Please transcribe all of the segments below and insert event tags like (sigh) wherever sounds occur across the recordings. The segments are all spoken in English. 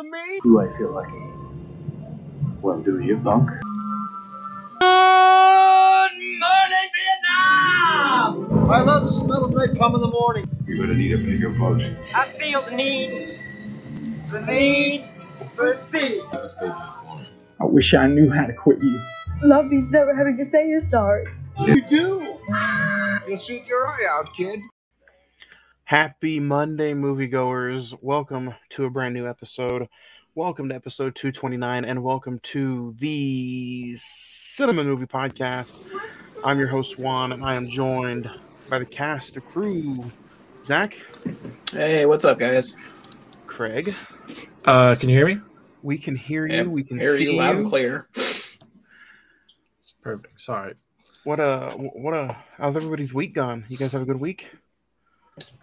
piece of me? Do I feel lucky? Well, do you, punk? Good morning, Vietnam! I love the smell of napalm in the morning. You're gonna need a bigger boat. I feel the need, the need for speed. I wish I knew how to quit you. Love means never having to say you're sorry. You do. You'll shoot your eye out, kid. Happy Monday, moviegoers. Welcome to a brand new episode. Welcome to episode 229, and welcome to the Cine-Men Movie Podcast. I'm your host, Juan, and I am joined by the cast, the crew Zach, Hey, what's up, guys? Craig. Uh, can you hear me? We can hear you. Yep, we can hear see you loud and clear. Perfect. Sorry. What a what a how's everybody's week gone? You guys have a good week?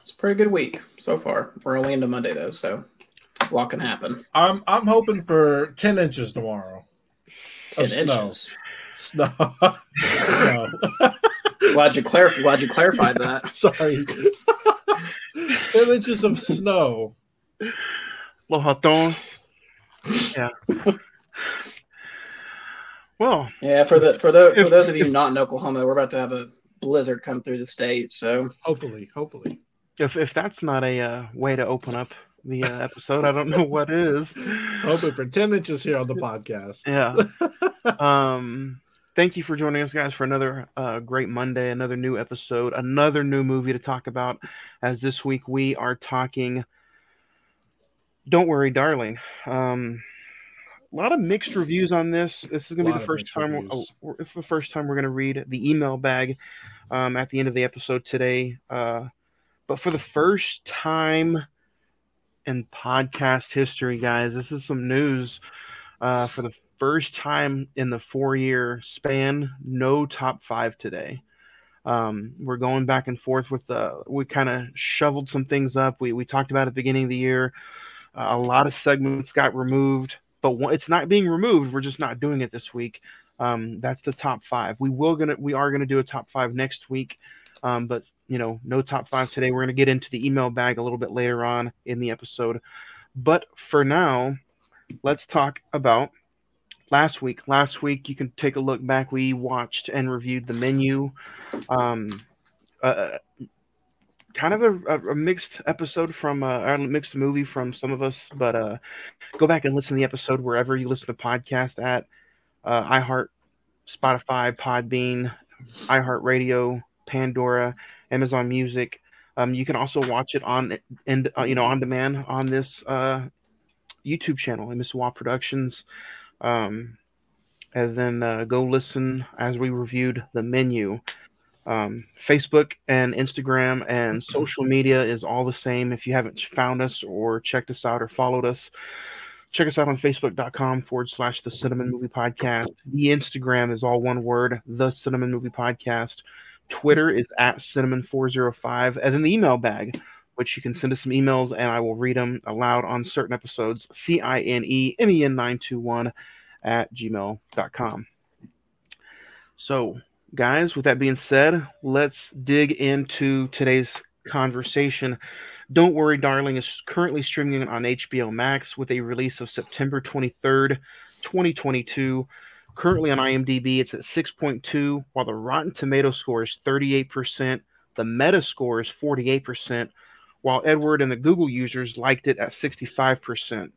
It's a pretty good week so far. We're only into Monday though, so a lot can happen. I'm I'm hoping for ten inches tomorrow. Ten Of snow. inches. Snow. (laughs) Snow. Glad you clar- glad you clarified (laughs) that. Sorry. ten inches of snow. Lo Haton. Yeah. well, Yeah, for the for the for those of you not in Oklahoma, we're about to have a blizzard come through the state. So Hopefully, hopefully. If if that's not a uh, way to open up the uh, episode, I don't know (laughs) what is. Hoping for ten inches here on the podcast. Yeah. (laughs) Um. Thank you for joining us, guys, for another uh, great Monday, another new episode, another new movie to talk about. As this week we are talking. Don't worry, darling. Um, a lot of mixed reviews on this. This is going to be the first time. Oh, it's the first time we're going to read the email bag um, at the end of the episode today. Uh, but for the first time in podcast history, guys, this is some news. Uh, for the first time in the four-year span, no top five today. Um, we're going back and forth with the. We kind of shoveled some things up. We we talked about at the beginning of the year. Uh, a lot of segments got removed, but one, it's not being removed. We're just not doing it this week. Um, that's the top five. We will gonna we are gonna do a top five next week, um, but you know no top five today. We're gonna get into the email bag a little bit later on in the episode. But for now, let's talk about last week. Last week, you can take a look back. We watched and reviewed the menu. Um, uh, kind of a, a, a mixed episode from uh, a mixed movie from some of us, but uh, go back and listen to the episode wherever you listen to podcast at uh, iHeart, Spotify, Podbean, iHeartRadio, Pandora, Amazon Music. Um, you can also watch it on and uh, you know on demand on this uh, YouTube channel, Miss Wah Productions. Um, and then uh, go listen as we reviewed the menu. Um, Facebook and Instagram and social media is all the same. If you haven't found us or checked us out or followed us, check us out on facebook.com forward slash the cinemen movie podcast. The Instagram is all one word, the cinemen movie podcast. Twitter is at cinemen405. as then the email bag, which you can send us some emails and I will read them aloud on certain episodes. C I N E M E N 921 at gmail.com. So, guys, with that being said, let's dig into today's conversation. Don't worry, darling is currently streaming on HBO Max with a release of September 23rd, 2022. Currently on IMDb, it's at 6.2, while the Rotten Tomato score is 38%, the Meta score is 48%, while Edward and the Google users liked it at 65%.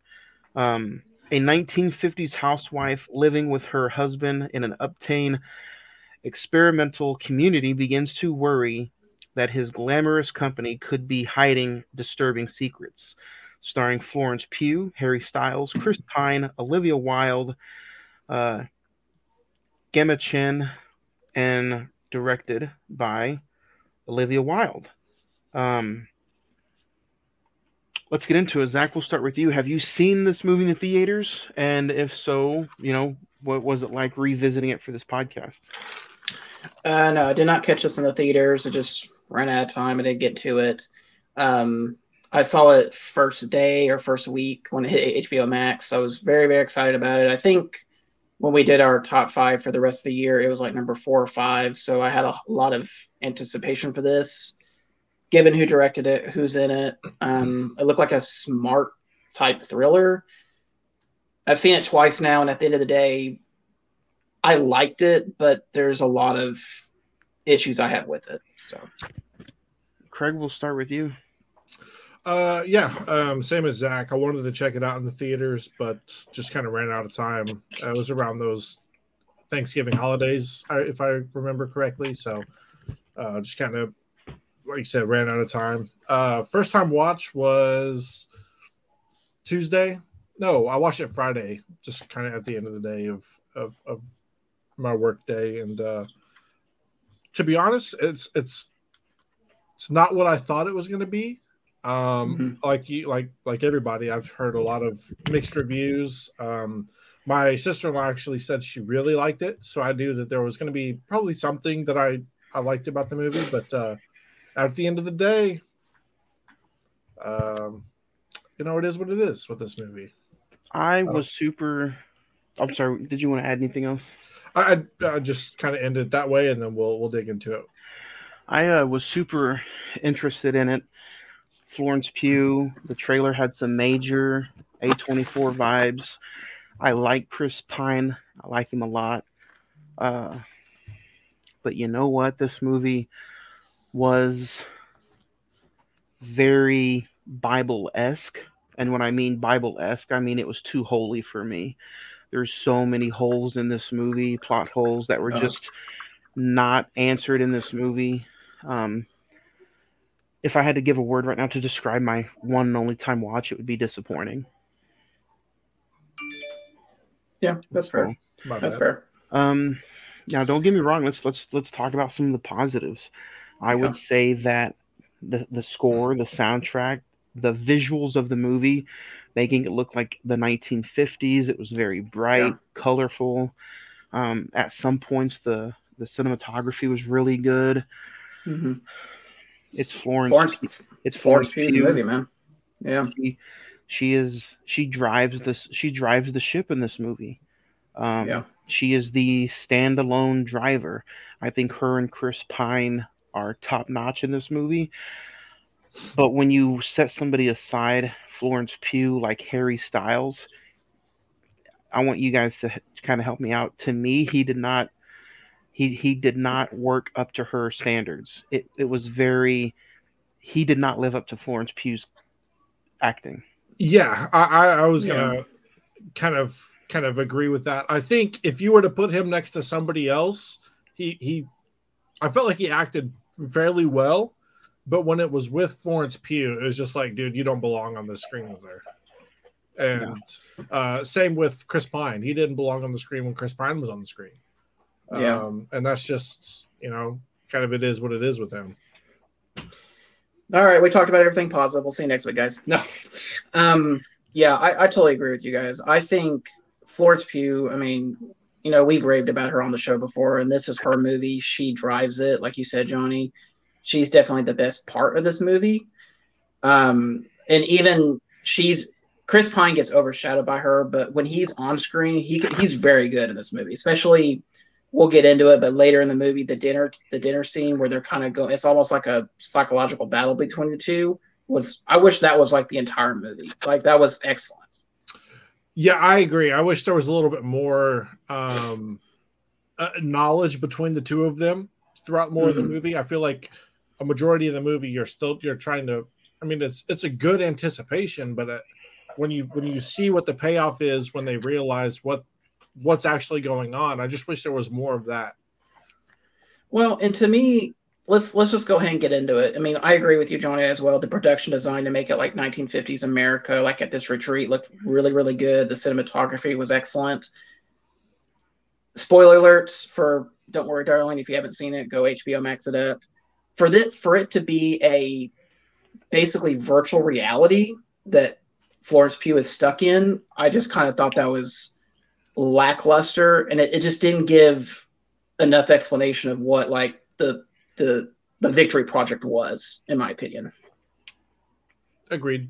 Um, a 1950s housewife living with her husband in an uptown experimental community begins to worry that his glamorous company could be hiding disturbing secrets. Starring Florence Pugh, Harry Styles, Chris Pine, Olivia Wilde, uh, Gemma Chan, and directed by Olivia Wilde. Um, let's get into it. Zach, we'll start with you. Have you seen this movie in the theaters? And if so, you know, what was it like revisiting it for this podcast? Uh, no, I did not catch this in the theaters. I just ran out of time. I didn't get to it. Um, I saw it first day or first week when it hit HBO Max. I was very, very excited about it. I think when we did our top five for the rest of the year, it was like number four or five. So I had a lot of anticipation for this. Given who directed it, who's in it, um, it looked like a smart type thriller. I've seen it twice now, and at the end of the day, I liked it, but there's a lot of issues I have with it. So Craig, we'll start with you. Uh, yeah, um, same as Zach. I wanted to check it out in the theaters, but just kind of ran out of time. Uh, it was around those Thanksgiving holidays, if I remember correctly. So, uh, just kind of, like you said, ran out of time. Uh, first time watch was Tuesday. No, I watched it Friday, just kind of at the end of the day of of, of my work day. And uh, to be honest, it's it's it's not what I thought it was going to be um like you like like everybody i've heard a lot of mixed reviews um my sister-in-law actually said she really liked it so i knew that there was going to be probably something that i i liked about the movie but uh at the end of the day um you know it is what it is with this movie I was super. I'm sorry. Did you want to add anything else? i i, I just kind of end it that way and then we'll we'll dig into it I uh, was super interested in it. Florence Pugh. The trailer had some major A24 vibes. I like Chris Pine. I like him a lot. Uh, but you know what? This movie was very Bible esque. And when I mean Bible esque, I mean it was too holy for me. There's so many holes in this movie, plot holes that were Oh. just not answered in this movie. Um, if I had to give a word right now to describe my one and only time watch, it would be disappointing. yeah, that's fair. My That's bad. fair. Um, now, don't get me wrong. Let's let's let's talk about some of the positives. I would say that the the score, the soundtrack, the visuals of the movie, making it look like the 1950s. It was very bright, Yeah. colorful. Um, at some points, the the cinematography was really good. hmm It's Florence. Florence, it's Florence Pugh's movie, man. Yeah, She, she is she drives this she drives the ship in this movie. Um, Yeah. She is the standalone driver. I think her and Chris Pine are top notch in this movie. But when you set somebody aside, Florence Pugh, like Harry Styles, I want you guys to kind of help me out. To me, he did not he he did not work up to her standards. It it was very he did not live up to Florence Pugh's acting. Yeah, I, I, I was gonna kind of kind of agree with that. I think if you were to put him next to somebody else, he he I felt like he acted fairly well, but when it was with Florence Pugh, it was just like, dude, you don't belong on the screen with her. And uh, same with Chris Pine. He didn't belong on the screen when Chris Pine was on the screen. Yeah. Um, and that's just, you know, kind of it is what it is with him. All right, we talked about everything positive. We'll see you next week, guys. No, um, yeah, I, I totally agree with you guys. I think Florence Pugh. I mean, you know, we've raved about her on the show before, and this is her movie. She drives it, like you said, Johnny. She's definitely the best part of this movie. Um, and even she's Chris Pine gets overshadowed by her, but when he's on screen, he he's very good in this movie, especially we'll get into it, but later in the movie, the dinner the dinner scene where they're kind of going, it's almost like a psychological battle between the two. Was I wish that was like the entire movie. Like that was excellent. Yeah, I agree. I wish there was a little bit more um, uh, knowledge between the two of them throughout more of the Mhm. movie. I feel like a majority of the movie, you're still you're trying to. I mean, it's it's a good anticipation, but uh, when you when you see what the payoff is, when they realize what what's actually going on, I just wish there was more of that. Well, and to me, let's let's just go ahead and get into it. I mean, I agree with you, Johnny, as well. The production design to make it like 1950s America, like at this retreat, looked really, really good. The cinematography was excellent. Spoiler alerts for Don't Worry, Darling. If you haven't seen it, go HBO Max it up. For this, for it to be a basically virtual reality that Florence Pugh is stuck in, I just kind of thought that was lackluster, and it, it just didn't give enough explanation of what like the the the victory project was in my opinion Agreed.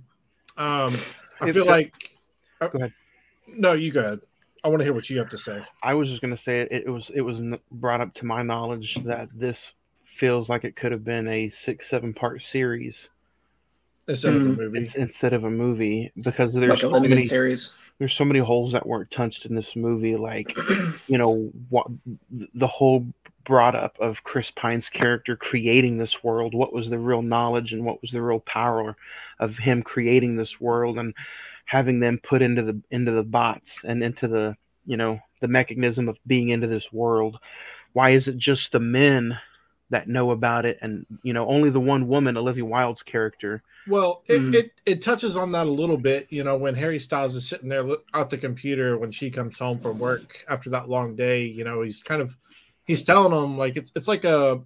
Um, I If feel the- like. uh, Go ahead. No, you go ahead. I want to hear what you have to say. I was just gonna say it, it was it was brought up to my knowledge that this feels like it could have been a six seven part series. instead of a Mm. movie. ins- instead of a movie because there's like a so limited many series. There's so many holes that weren't touched in this movie like (clears throat) you know what the whole brought up of chris pine's character creating this world what was the real knowledge and what was the real power of him creating this world and having them put into the into the bots and into the you know the mechanism of being into this world. Why is it just the men that know about it and you know only the one woman olivia wilde's character Well, it, Mm. it it touches on that a little bit. You know, when Harry Styles is sitting there at the computer when she comes home from work after that long day, you know, he's kind of he's telling them like it's it's like a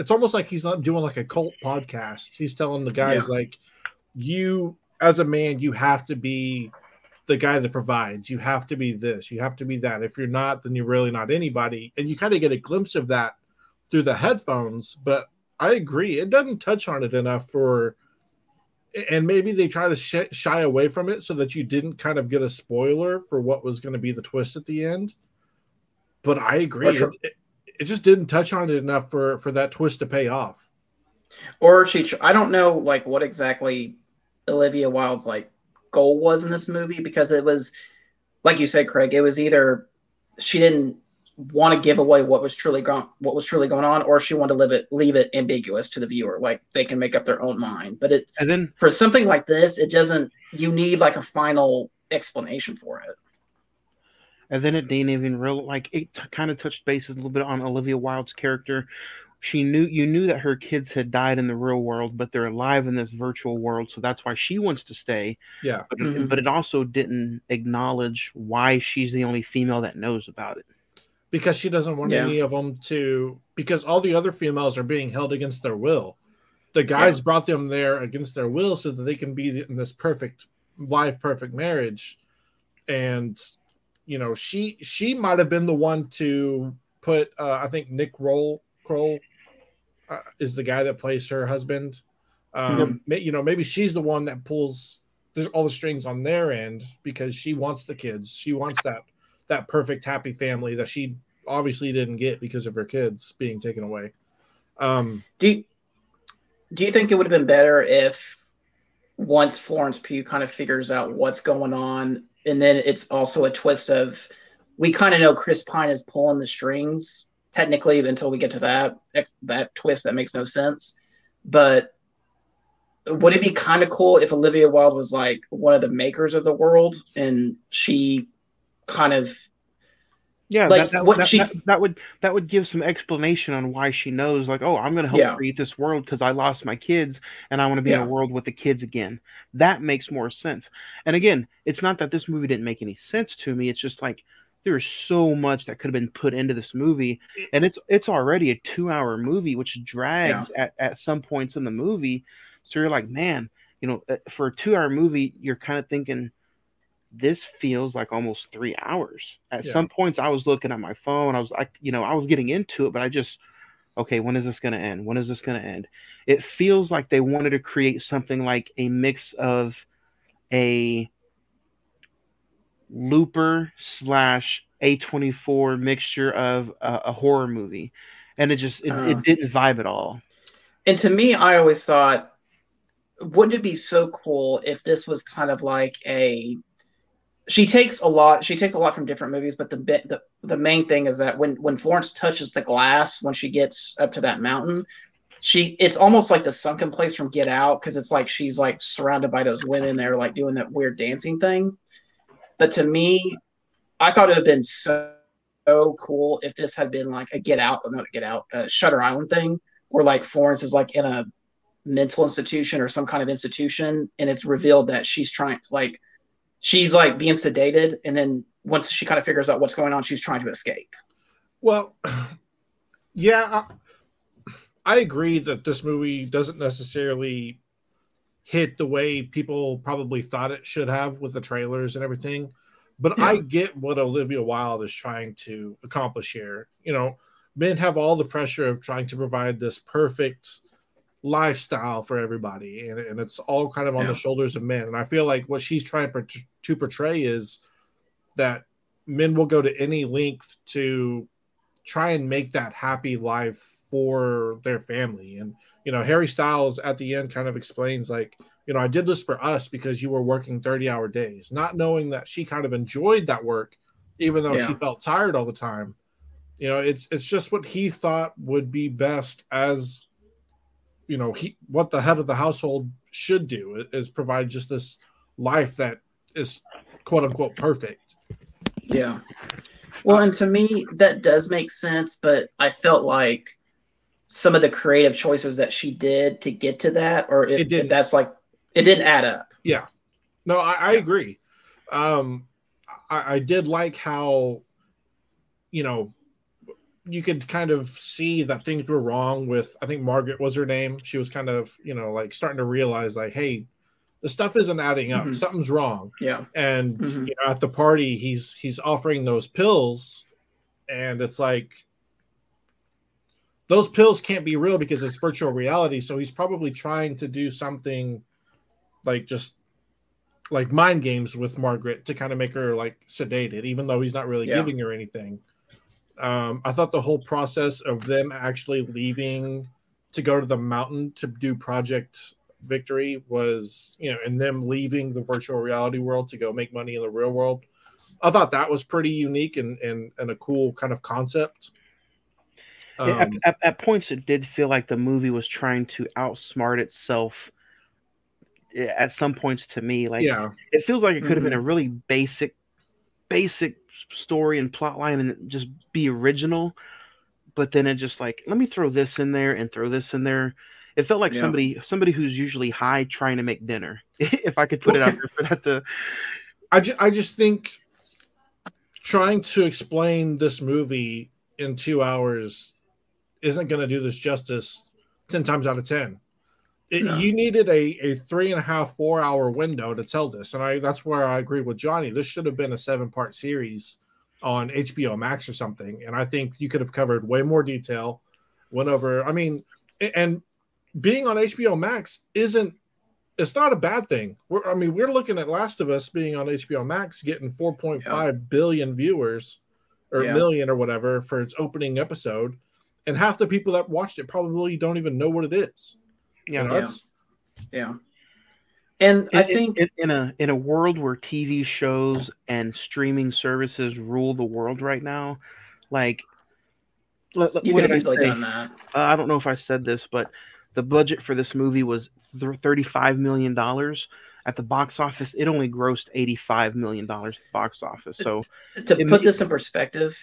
it's almost like he's not doing like a cult podcast. He's telling the guys like you as a man you have to be the guy that provides. You have to be this. You have to be that. If you're not, then you're really not anybody. And you kind of get a glimpse of that through the headphones. But I agree, it doesn't touch on it enough for and maybe they try to sh- shy away from it so that you didn't kind of get a spoiler for what was going to be the twist at the end. But I agree, it, it just didn't touch on it enough for for that twist to pay off. Or she, I don't know, like what exactly Olivia Wilde's like goal was in this movie because it was, like you said, Craig, it was either she didn't want to give away what was truly going, what was truly going on, or she wanted to leave it, leave it ambiguous to the viewer, like they can make up their own mind. But it, and then for something like this, it doesn't. You need like a final explanation for it. and then it didn't even real like it t- kind of touched bases a little bit on Olivia Wilde's character. She knew you knew that her kids had died in the real world, but they're alive in this virtual world, so that's why she wants to stay. Yeah, But, Mhm. but it also didn't acknowledge why she's the only female that knows about it. Because she doesn't want Yeah. any of them to because all the other females are being held against their will. The guys brought them there against their will so that they can be in this perfect life, perfect marriage. And you know, she she might have been the one to put. Uh, I think Nick Roll Kroll uh, is the guy that plays her husband. Um, ma- You know, maybe she's the one that pulls there's all the strings on their end because she wants the kids. She wants that that perfect happy family that she obviously didn't get because of her kids being taken away. Um, Do you, do you think it would have been better if once Florence Pugh kind of figures out what's going on, and then it's also a twist of we kind of know Chris Pine is pulling the strings technically until we get to that that twist that makes no sense, but would it be kind of cool if Olivia Wilde was like one of the makers of the world and she kind of Yeah, Like, that, that, what that, she- that, that would that would give some explanation on why she knows, like, oh, I'm going to help Yeah. create this world because I lost my kids and I want to be in a world with the kids again. That makes more sense. And again, it's not that this movie didn't make any sense to me. It's just like there's so much that could have been put into this movie, and it's it's already a two hour movie, which drags at, at some points in the movie. So you're like, man, you know, uh, for a two hour movie, you're kind of thinking this feels like almost three hours. At Yeah. some points, I was looking at my phone. I was like, you know, I was getting into it, but I just, okay, when is this going to end? When is this going to end? It feels like they wanted to create something like a mix of a looper slash A24 mixture of a, a horror movie. And it just, it, Uh. it didn't vibe at all. And to me, I always thought, wouldn't it be so cool if this was kind of like a? She takes a lot. She takes a lot from different movies, but the bit, the the main thing is that when when Florence touches the glass when she gets up to that mountain, she it's almost like the sunken place from Get Out because it's like she's like surrounded by those women. They're like doing that weird dancing thing. But to me, I thought it would have been so, so cool if this had been like a Get Out, not a Get Out, a Shutter Island thing where like Florence is like in a mental institution or some kind of institution, and it's revealed that she's trying like she's like being sedated, and then once she kind of figures out what's going on, she's trying to escape. Well, (sighs) yeah, I, I agree that this movie doesn't necessarily hit the way people probably thought it should have with the trailers and everything. But I get what Olivia Wilde is trying to accomplish here. You know, men have all the pressure of trying to provide this perfect lifestyle for everybody, and, and it's all kind of on Yeah. the shoulders of men. And I feel like what she's trying to portray is that men will go to any length to try and make that happy life for their family and you know, Harry Styles at the end kind of explains like, you know, I did this for us because you were working 30 hour days, not knowing that she kind of enjoyed that work, even though Yeah. she felt tired all the time. You know, it's it's just what he thought would be best as you know, he what the head of the household should do is provide just this life that is quote unquote perfect. Yeah. Well, and to me, that does make sense, but I felt like some of the creative choices that she did to get to that, or It if, if didn't. that's like, it didn't add up. Yeah. No, I, I agree. Um, I, I did like how, you know, you could kind of see that things were wrong with, I think Margaret was her name. She was kind of, you know, like starting to realize, like, hey, the stuff isn't adding up. Mhm. Something's wrong. Yeah. And Mhm. you know, at the party, he's he's offering those pills, and it's like those pills can't be real because it's virtual reality. So he's probably trying to do something like just like mind games with Margaret to kind of make her like sedated, even though he's not really Yeah. giving her anything. Um, I thought the whole process of them actually leaving to go to the mountain to do Project Victory was, you know, and them leaving the virtual reality world to go make money in the real world. I thought that was pretty unique and and, and a cool kind of concept. At- Um, at, at points, it did feel like the movie was trying to outsmart itself. eh, At some points, to me, like yeah, it feels like it could have been Mhm. a really basic, basic story and plot line, and just be original. But then it just like let me throw this in there and throw this in there. It felt like Yeah. somebody somebody who's usually high trying to make dinner. (laughs) if I could put it out there for that to I, ju- I just think trying to explain this movie in two hours isn't going to do this justice 10 times out of 10 it, No. you needed a, a three and a half four hour window to tell this and i that's where i agree with johnny this should have been a seven part series on hbo max or something and i think you could have covered way more detail went over i mean and being on hbo max isn't it's not a bad thing. We're, I mean, we're looking at Last of Us being on HBO Max, getting 4.5 billion viewers or Yeah. million or whatever for its opening episode, and half the people that watched it probably don't even know what it is. Yeah. You know, Yeah. Yeah. And I In- in- think, in, in a in a world where TV shows and streaming services rule the world right now, like let- let- you what could have did I easily done that. Uh, I don't know if I said this, but the budget for this movie was th- thirty-five million dollars. At the box office, it only grossed eighty-five million dollars at the box office. So To put may- this in perspective,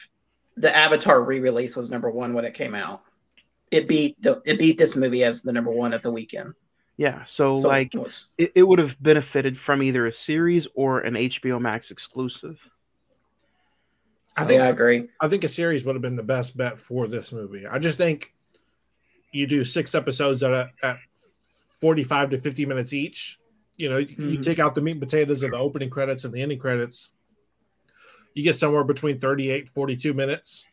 the Avatar re-release was number one when it came out. It beat the, it beat this movie as the number one at the weekend. yeah, so, So like it it, it would have benefited from either a series or an HBO Max exclusive. I think yeah, I agree. I think a series would have been the best bet for this movie. I just think you do six episodes at a, at 45 to 50 minutes each. You know, you- you take out the meat and potatoes of the opening credits and the ending credits. You get somewhere between 38 42 minutes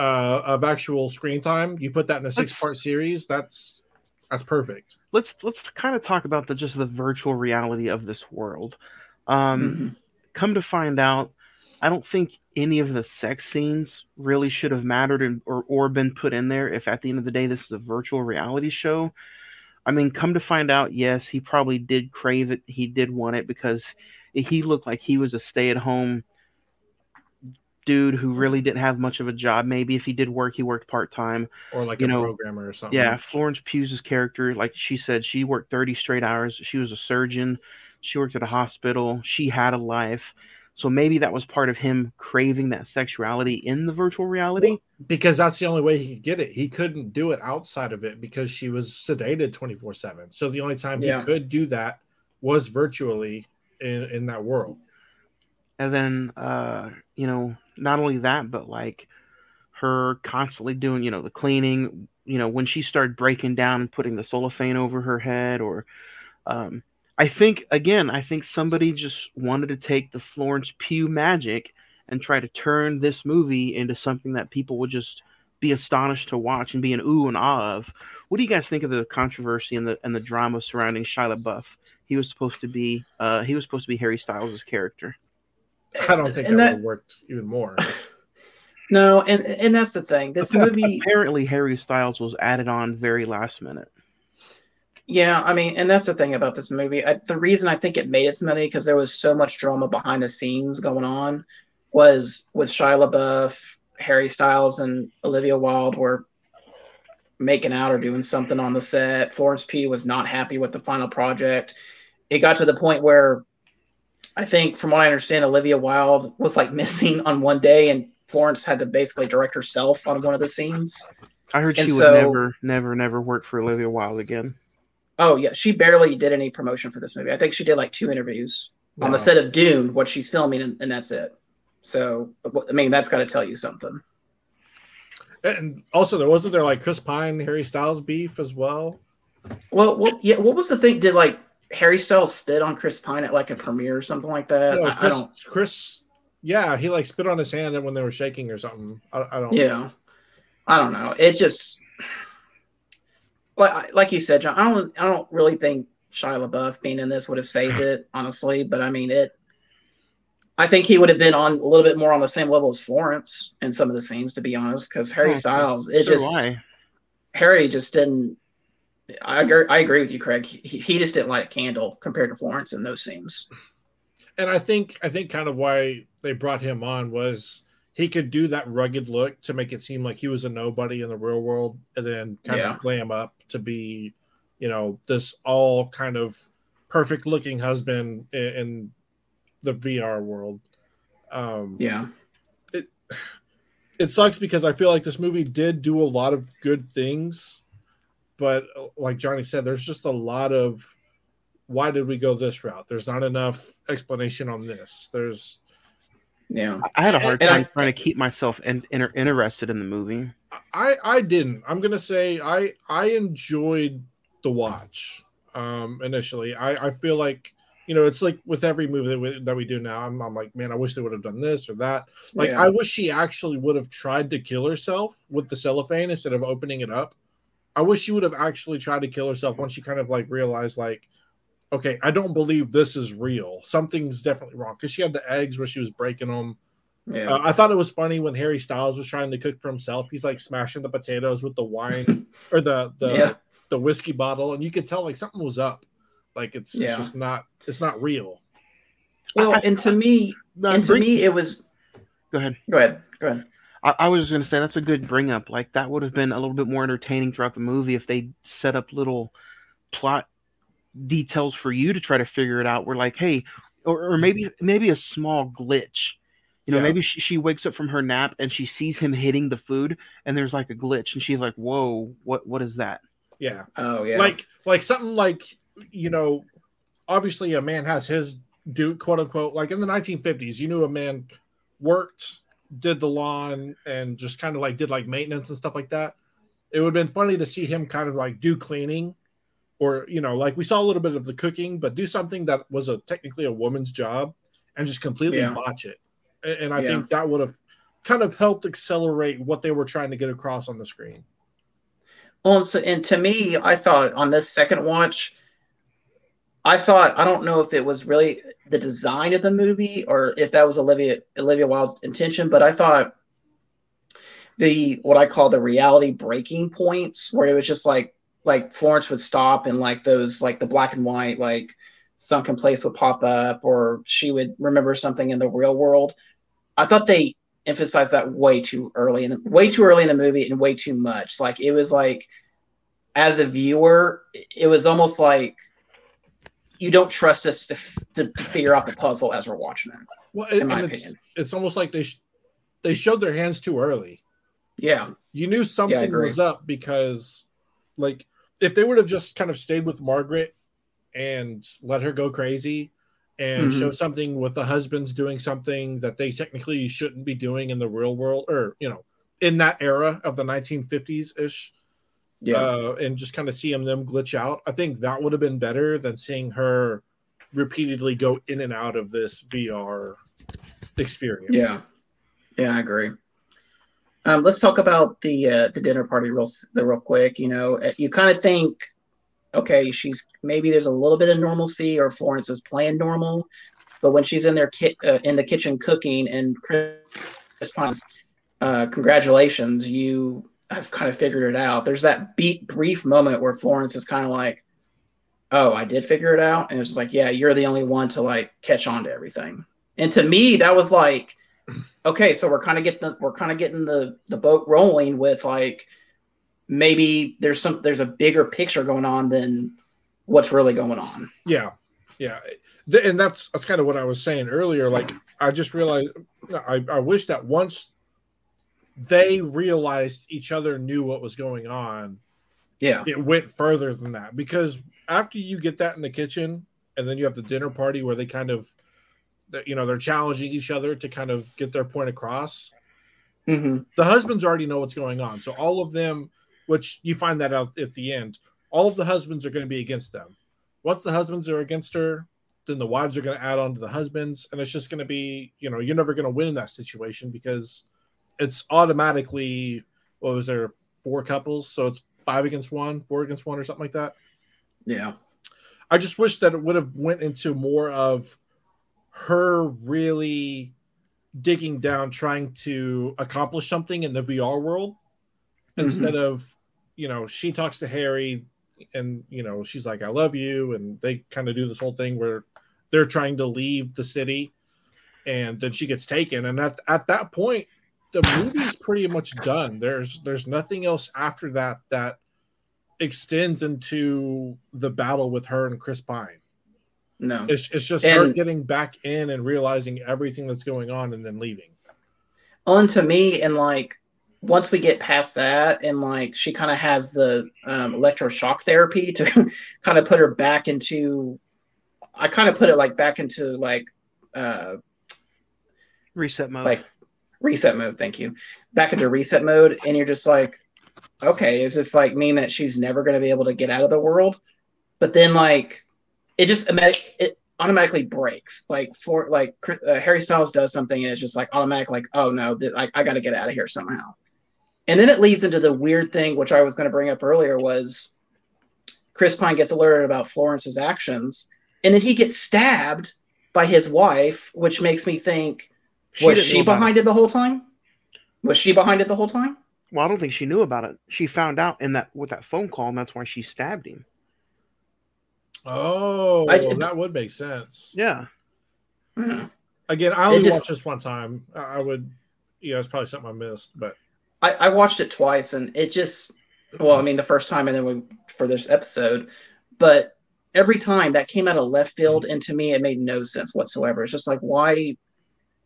uh, of actual screen time. You put that in a six part series, that's that's perfect. Let's let's kind of talk about the just the virtual reality of this world. Um, Mhm. come to find out, I don't think any of the sex scenes really should have mattered and, or, or been put in there if at the end of the day this is a virtual reality show. I mean, come to find out, yes, he probably did crave it. He did want it because he looked like he was a stay at home dude who really didn't have much of a job. Maybe if he did work, he worked part time. Or like You a know, programmer or something. Yeah, Florence Pugh's character, like she said, she worked 30 straight hours. She was a surgeon. She worked at a hospital. She had a life. So maybe that was part of him craving that sexuality in the virtual reality. Because that's the only way he could get it. He couldn't do it outside of it because she was sedated 24 7. So the only time Yeah. he could do that was virtually in, in that world. And then, uh, you know, not only that, but like her constantly doing, you know, the cleaning, you know, when she started breaking down and putting the cellophane over her head or, um, I think again, I think somebody just wanted to take the Florence Pugh magic and try to turn this movie into something that people would just be astonished to watch and be an ooh and ah of. What do you guys think of the controversy and the and the drama surrounding Shia LaBeouf? He was supposed to be uh, he was supposed to be Harry Styles' character. (laughs) I don't think that, And would that- have worked even more. (laughs) No, and and that's the thing. This movie, Apparently, Harry Styles was added on very last minute. Yeah, I mean, and that's the thing about this movie. I, the reason I think it made its money because there was so much drama behind the scenes going on was with Shia LaBeouf, Harry Styles, and Olivia Wilde were making out or doing something on the set. Florence P was not happy with the final project. It got to the point where I think, from what I understand, Olivia Wilde was like missing on one day, and Florence had to basically direct herself on one of the scenes. I heard she And would so- never, never, never work for Olivia Wilde again. Oh yeah, she barely did any promotion for this movie. I think she did like two interviews on the set of Dune, what she's filming, and, and that's it. So, I mean, that's got to tell you something. And also, there wasn't there like Chris Pine, Harry Styles beef as well. Well, what yeah, what was the thing? Did like Harry Styles spit on Chris Pine at like a premiere or something like that? No, I, I Chris, don't. Chris, yeah, he like spit on his hand when they were shaking or something. I, I don't. Yeah, I don't know. It just like like you said, John. I don't I don't really think Shia LaBeouf being in this would have saved it, (sighs) honestly. But I mean, it. I think he would have been on a little bit more on the same level as Florence in some of the scenes, to be honest. Because Harry Styles, it so just I. Harry just didn't. I agree. I agree with you, Craig. He, he just didn't light a candle compared to Florence in those scenes. And I think I think kind of why they brought him on was he could do that rugged look to make it seem like he was a nobody in the real world, and then kind Yeah. of glam up to be, you know, this all kind of perfect looking husband in, in the VR world. Um, Yeah. it it sucks because I feel like this movie did do a lot of good things, but uh, like Johnny said, there's just a lot of why did we go this route? There's not enough explanation on this. There's Yeah. I had a hard time I- trying to keep myself in, inter- interested in the movie. I I didn't. I'm gonna say I I enjoyed the watch um initially. I I feel like you know it's like with every movie that we, that we do now. I'm, I'm like man, I wish they would have done this or that. Like Yeah. I wish she actually would have tried to kill herself with the cellophane instead of opening it up. I wish she would have actually tried to kill herself once she kind of like realized like, okay, I don't believe this is real. Something's definitely wrong because she had the eggs where she was breaking them. Yeah. Uh, I thought it was funny when Harry Styles was trying to cook for himself. He's like smashing the potatoes with the wine (laughs) or the the Yeah. the whiskey bottle, and you could tell like something was up. Like it's, it's just not it's not real. well, and to me, (laughs) Uh, and to me, it was. go ahead. Go ahead. Go ahead. I, I was going to say that's a good bring up. Like that would have been a little bit more entertaining throughout the movie if they set up little plot details for you to try to figure it out. We're like, hey, or, or maybe maybe a small glitch. You know, Yeah. maybe she, she wakes up from her nap and she sees him hitting the food, and there's like a glitch, and she's like, "Whoa, what what is that?" Yeah. Oh yeah. Like like something like you know, obviously a man has his do quote unquote like in the 1950s, you knew a man worked, did the lawn, and just kind of like did like maintenance and stuff like that. It would have been funny to see him kind of like do cleaning, or you know, like we saw a little bit of the cooking, but do something that was a technically a woman's job and just completely Yeah. botch it. And I Yeah. think that would have kind of helped accelerate what they were trying to get across on the screen. Well, so, and to me, I thought on this second watch, I thought I don't know if it was really the design of the movie or if that was Olivia Olivia Wilde's intention, but I thought the what I call the reality breaking points where it was just like like Florence would stop and like those like the black and white like sunken place would pop up or she would remember something in the real world. I thought they emphasized that way too early and way too early in the movie and way too much. Like it was like as a viewer, it was almost like you don't trust us to, f- to figure out the puzzle as we're watching it. Well, In and it's opinion. it's almost like they sh- they showed their hands too early. Yeah, You knew something agree. was up because, like, if they would have just kind of stayed with Margaret and let her go crazy and Mhm. show something with the husbands doing something that they technically shouldn't be doing in the real world or you know in that era of the 1950s ish yeah, uh, and just kind of seeing them glitch out. I think that would have been better than seeing her repeatedly go in and out of this VR experience. yeah, yeah. I agree. Um, let's talk about the uh, the dinner party real the real quick. You know, uh, you kind of think, okay, she's maybe there's a little bit of normalcy, or Florence is playing normal, but when she's in there ki- uh, in the kitchen cooking and Chris responds, uh, "Congratulations, you have kind of figured it out." There's that beat brief moment where Florence is kind of like, oh, I did figure it out. And it's just like, yeah, you're the only one to like catch on to everything. And to me, that was like, okay, so we're kind of getting the, we're kind of getting the the boat rolling with like maybe there's some there's a bigger picture going on than what's really going on. Yeah, yeah, and that's that's kind of what I was saying earlier. Like, I just realized I, I wish that once they realized each other knew what was going on, Yeah. it went further than that. Because after you get that in the kitchen, and then you have the dinner party where they kind of, you know, they're challenging each other to kind of get their point across. hmm the husbands already know what's going on. So all of them, which you find that out at the end, all of the husbands are going to be against them. Once the husbands are against her, then the wives are going to add on to the husbands, and it's just going to be, you know, you're never going to win in that situation because it's automatically what was there four couples, so it's five against one, four against one, or something like that. Yeah. I just wish that it would have went into more of her really digging down, trying to accomplish something in the VR world mm-hmm. instead of, you know, she talks to Harry and, you know, she's like, I love you. And they kind of do this whole thing where they're trying to leave the city and then she gets taken. And at, at that point, the movie's pretty much done. There's there's nothing else after that that extends into the battle with her and Chris Pine. No. It's, it's just her getting back in and realizing everything that's going on and then leaving. on to me and like once we get past that and like she kind of has the um, electroshock therapy to (laughs) kind of put her back into i kind of put it like back into like uh Reset mode. like reset mode thank you. Back into reset mode and you're just like okay is this like mean that she's never going to be able to get out of the world? But then like it just it automatically breaks. Like for like uh, harry styles does something and it's just like automatic like oh no th- I, I got to get out of here somehow. And then it leads into the weird thing which i was going to bring up earlier was chris pine gets alerted about florence's actions and then he gets stabbed by his wife which makes me think was she behind it the whole time? Was she behind it the whole time? Well, I don't think she knew about it. She found out in that with that phone call, and that's why she stabbed him. Oh, I- that would make sense. Yeah. Hmm. Again, I only just- watched this one time. I I would, yeah, it's probably something I missed, but I, I watched it twice, and it just well, I mean, the first time, and then we for this episode, but every time that came out of left field, and to me, it made no sense whatsoever. It's just like why,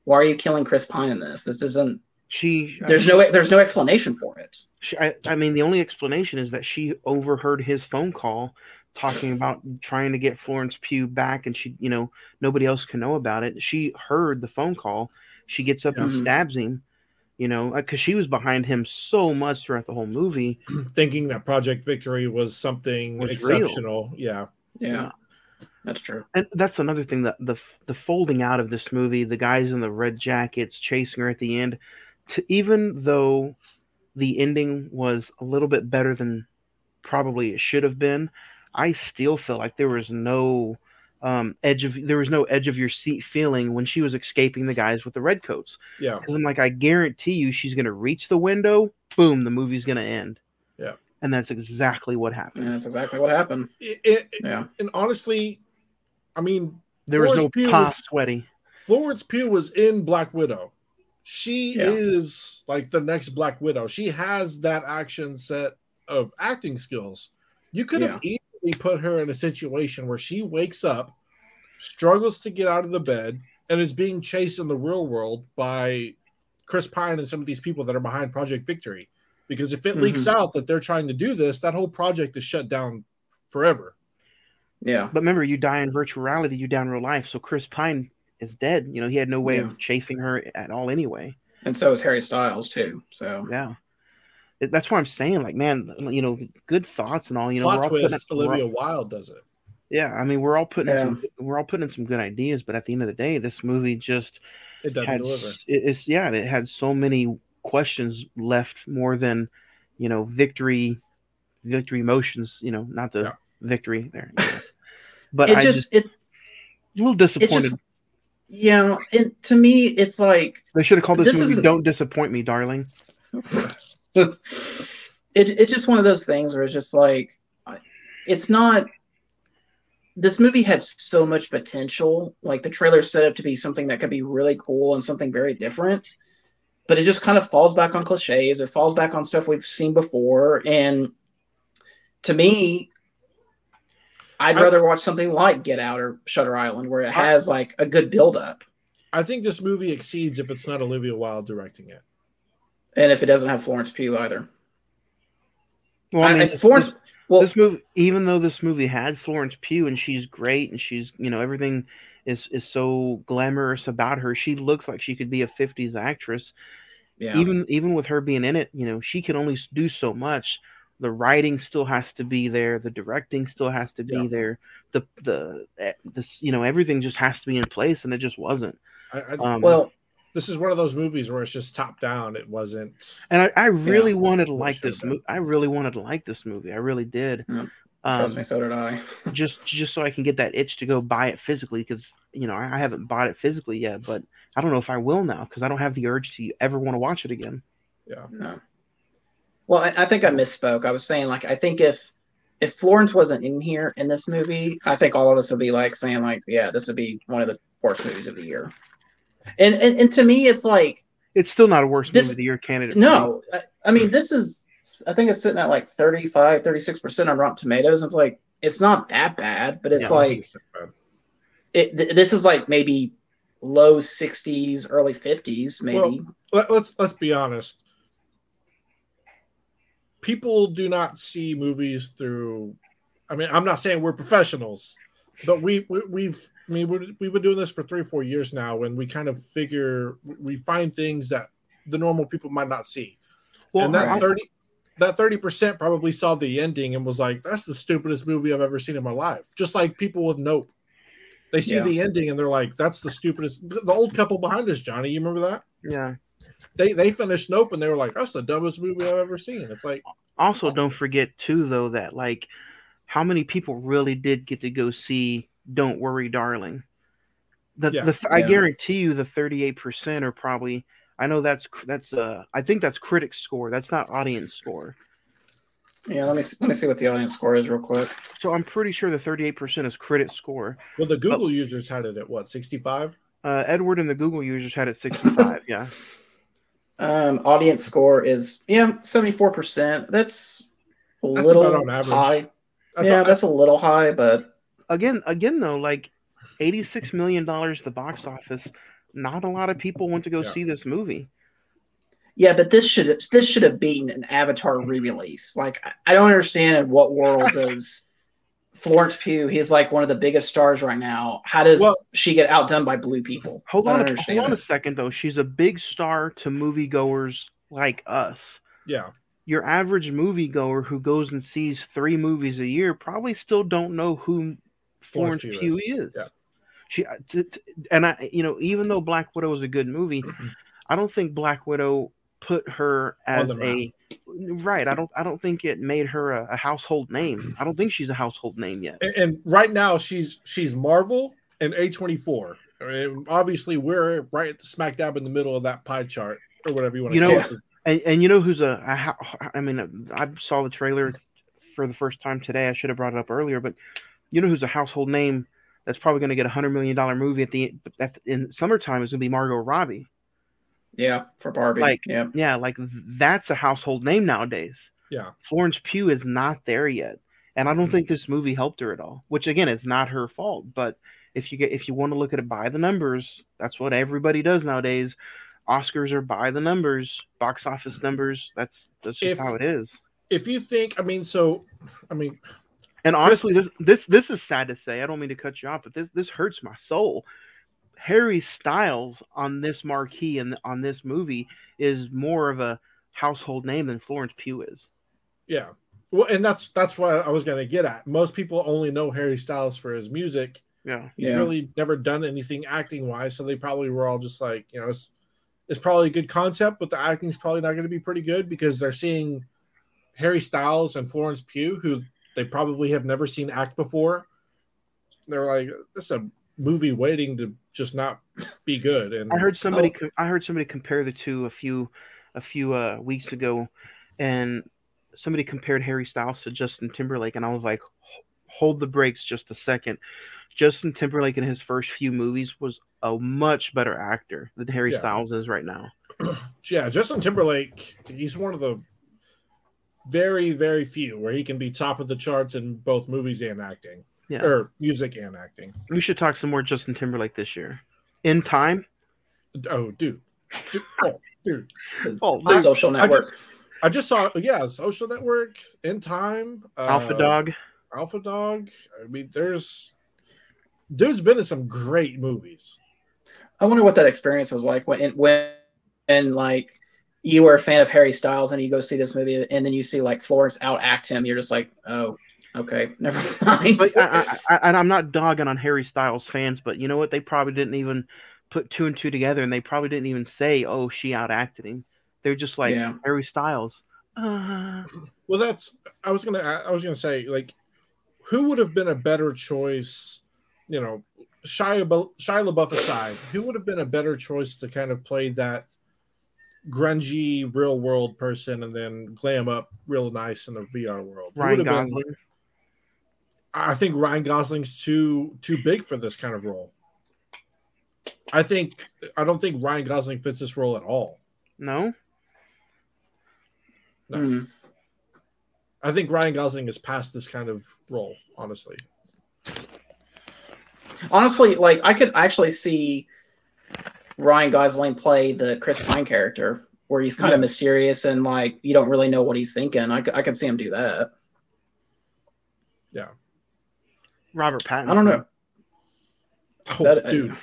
why are you killing Chris Pine in this? This doesn't. She. There's no there's no explanation for it. She, I, I mean, the only explanation is that she overheard his phone call talking about trying to get Florence Pugh back, and she, you know, nobody else can know about it. She heard the phone call. She gets up and mm-hmm. stabs him, you know, uh, because she was behind him so much throughout the whole movie. (clears throat) thinking that Project Victory was something Was real. exceptional. Yeah. Yeah, that's true. And that's another thing that the the folding out of this movie, the guys in the red jackets chasing her at the end, to even though the ending was a little bit better than probably it should have been, I still feel like there was no um, edge of there was no edge of your seat feeling when she was escaping the guys with the red coats. Yeah. Because I'm like, I guarantee you, she's gonna reach the window, boom, the movie's gonna end. Yeah. And that's exactly what happened. Yeah, that's exactly what happened. It, it, Yeah, and honestly, I mean, There was no Florence Pugh pop was- sweaty. Florence Pugh was in Black Widow. She Yeah. is like the next Black Widow. She has that action set of acting skills. You could have easily put her in a situation where she wakes up, struggles to get out of the bed, and is being chased in the real world by Chris Pine and some of these people that are behind Project Victory. Because if it leaks mm-hmm. out that they're trying to do this, that whole project is shut down forever. yeah, But remember, you die in virtual reality, you die in real life. So Chris Pine is dead. You know, he had no way Yeah. of chasing her at all anyway. and so is Harry Styles too. So Yeah. That's why I'm saying, like, man, you know, good thoughts and all. You know, Plot we're all putting, twist: we're all- Olivia Wilde does it. yeah, I mean, we're all putting in Yeah. some, we're all putting in some good ideas, but at the end of the day, this movie just It doesn't had, deliver. it- it's yeah, it had so many questions left more than, you know, victory, victory emotions. You know, not the Yeah. victory there. you know. (laughs) But it I just, just, it a little disappointed. just- you know, and to me, it's like they should have called this, this movie isn't- "Don't Disappoint Me, Darling." (laughs) it, it's just one of those things where it's just like it's not this movie had so much potential. Like the trailer set up to be something that could be really cool and something very different, but it just kind of falls back on cliches. It falls back on stuff we've seen before, and to me, I'd I- rather watch something like Get Out or Shutter Island, where it I- has like a good build up, I think this movie exceeds if it's not Olivia Wilde directing it. and if it doesn't have Florence Pugh either. Well, I- I mean, I- this, Florence. this, well, this movie, even though this movie had Florence Pugh and she's great and she's, you know, everything is is so glamorous about her. She looks like she could be a '50s actress. yeah, Even even with her being in it, you know, she can only do so much. The writing still has to be there. The directing still has to be Yeah. there. The the eh, this you know everything just has to be in place, and it just wasn't. I, I, Um, well, this is one of those movies where it's just top down. It wasn't. And I, I really wanted to like this movie. I really wanted to like this movie. I really did. Yeah, Um, trust me, so did I. (laughs) just just so I can get that itch to go buy it physically because you know I, I haven't bought it physically yet, but I don't know if I will now because I don't have the urge to ever want to watch it again. Yeah. No. Well, I, I think I misspoke. I was saying like I think if if Florence wasn't in here in this movie, I think all of us would be like saying like, yeah, this would be one of the worst movies of the year. And and, and to me, it's like It's still not a worst This- movie of the year candidate. for me. no. I, I mean, this is I think it's sitting at like 35, 36 percent on Rotten Tomatoes. It's like it's not that bad, but it's Yeah, I don't think like bad. it. Th- this is like maybe low sixties, early fifties, maybe. Well, Let, let's let's be honest. People do not see movies through. I mean, I'm not saying we're professionals, but we, we we've I mean we're, we've been doing this for three or four years now, and we kind of figure we find things that the normal people might not see. Well, and that right. thirty that thirty percent probably saw the ending and was like, "That's the stupidest movie I've ever seen in my life." Just like people with Nope, they see Yeah. the ending and they're like, "That's the stupidest." The old couple behind us, Johnny, you remember that? yeah. They they finished Nope and they were like, "That's the dumbest movie I've ever seen." It's like, Also, don't forget too though that like how many people really did get to go see "Don't Worry, Darling." The, Yeah. the I Yeah. guarantee you the 38 percent are probably. I know that's that's uh I think that's critic score. That's not audience score. yeah, let me let me see what the audience score is real quick. So I'm pretty sure the 38% is critic score. well, the Google users had it at what sixty five. Uh, Edward and the Google users had it 65. yeah. Um, audience score is yeah, seventy four percent. That's a That's little about on average. high. That's yeah, all, that's a little high, but Again, again though, like 86 million dollars at the box office. Not a lot of people went to go Yeah. see this movie. yeah, but this should this should have been an Avatar re release. Like I, I don't understand in what world (laughs) does Florence Pugh? He's like one of the biggest stars right now. How does Well- she get outdone by blue people? Hold on, a, understand hold on a second though. She's a big star to moviegoers like us. yeah. Your average moviegoer who goes and sees three movies a year probably still don't know who Florence, Florence Pugh Pugh is. is. Yeah. She uh, t- t- and I, you know, even though Black Widow was a good movie, (clears throat) I don't think Black Widow put her as a right. I don't. I don't think it made her a, a household name. I don't think she's a household name yet. And, and right now she's she's Marvel and A twenty four. Obviously, we're right at the smack dab in the middle of that pie chart or whatever you want to You call know, it. And, and you know who's a, a I mean, I saw the trailer for the first time today. I should have brought it up earlier, but you know who's a household name that's probably going to get a hundred million dollar movie at the at, in summertime is going to be Margot Robbie. Yeah, for Barbie. Like- yeah, Yeah, like that's a household name nowadays. Yeah. Florence Pugh is not there yet, and I don't think this movie helped her at all. Which again, is not her fault. But if you get if you want to look at it by the numbers, that's what everybody does nowadays. Oscars are by the numbers, box office numbers. That's that's just If- how it is. If you think, I mean, so I mean, And honestly, this, this this is sad to say. I don't mean to cut you off, but this this hurts my soul. Harry Styles on this marquee and on this movie is more of a household name than Florence Pugh is. yeah. Well, and that's that's what I was going to get at. Most people only know Harry Styles for his music. Yeah. He's Yeah. really never done anything acting wise, so they probably were all just like, you know, it's, it's probably a good concept, but the acting's probably not going to be pretty good because they're seeing Harry Styles and Florence Pugh, who they probably have never seen act before. They're like, this is a movie waiting to just not be good. And I heard somebody. Oh. I heard somebody compare the two a few, a few uh, weeks ago, and somebody compared Harry Styles to Justin Timberlake, and I was like, hold the brakes just a second. Justin Timberlake in his first few movies was a much better actor than Harry Yeah. Styles is right now. (clears throat) Yeah, Justin Timberlake, he's one of the very, very few where he can be top of the charts in both movies and acting, Yeah. or music and acting. We should talk some more Justin Timberlake this year. In time. Oh, dude. dude (laughs) oh, dude. Oh, The social I network. just, I just saw, yeah, Social Network, In Time, uh, Alpha Dog. Alpha Dog. I mean, there's, dude's been in some great movies. I wonder what that experience was like when when and like you were a fan of Harry Styles and you go see this movie and then you see like Florence out act him. You're just like, oh, okay, (laughs) never mind. But I, I, I, and I'm not dogging on Harry Styles fans, but you know what? They probably didn't even put two and two together, and they probably didn't even say, "Oh, she outacted him." They're just like Yeah. Harry Styles. Uh, Well, that's I was gonna I was gonna say like, who would have been a better choice? You know, Shia Shia LaBeouf aside, who would have been a better choice to kind of play that grungy real world person and then glam up real nice in the VR world? Ryan would have been- Gosling. I think Ryan Gosling's too too big for this kind of role. I think I don't think Ryan Gosling fits this role at all. No, Hmm. I think Ryan Gosling is past this kind of role, honestly. Honestly, like I could actually see Ryan Gosling play the Chris Pine character, where he's kind of mysterious and like you don't really know what he's thinking. I, I can see him do that. Yeah. Robert Pattinson. I don't know. Oh, That- dude,